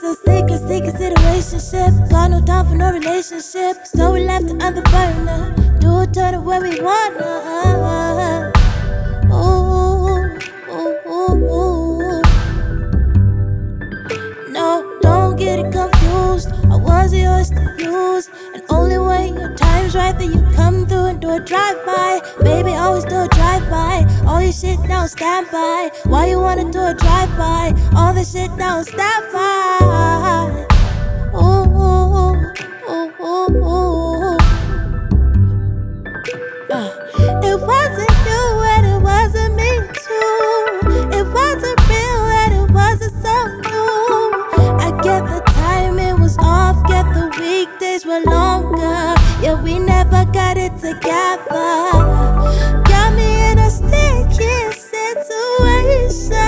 Cause they consider relationship. Got no time for no relationship. So we left on the burner. Do it, turn it when we wanna. Ooh, ooh, ooh. No, don't get it confused. I was yours to use. And only when your time's right, then you come through and do a drive by. Baby, always do a drive by. All your shit now stand by. Why you wanna do a drive by? All the shit now stand by. longer. Yeah, we never got it together. Got me in a sticky situation.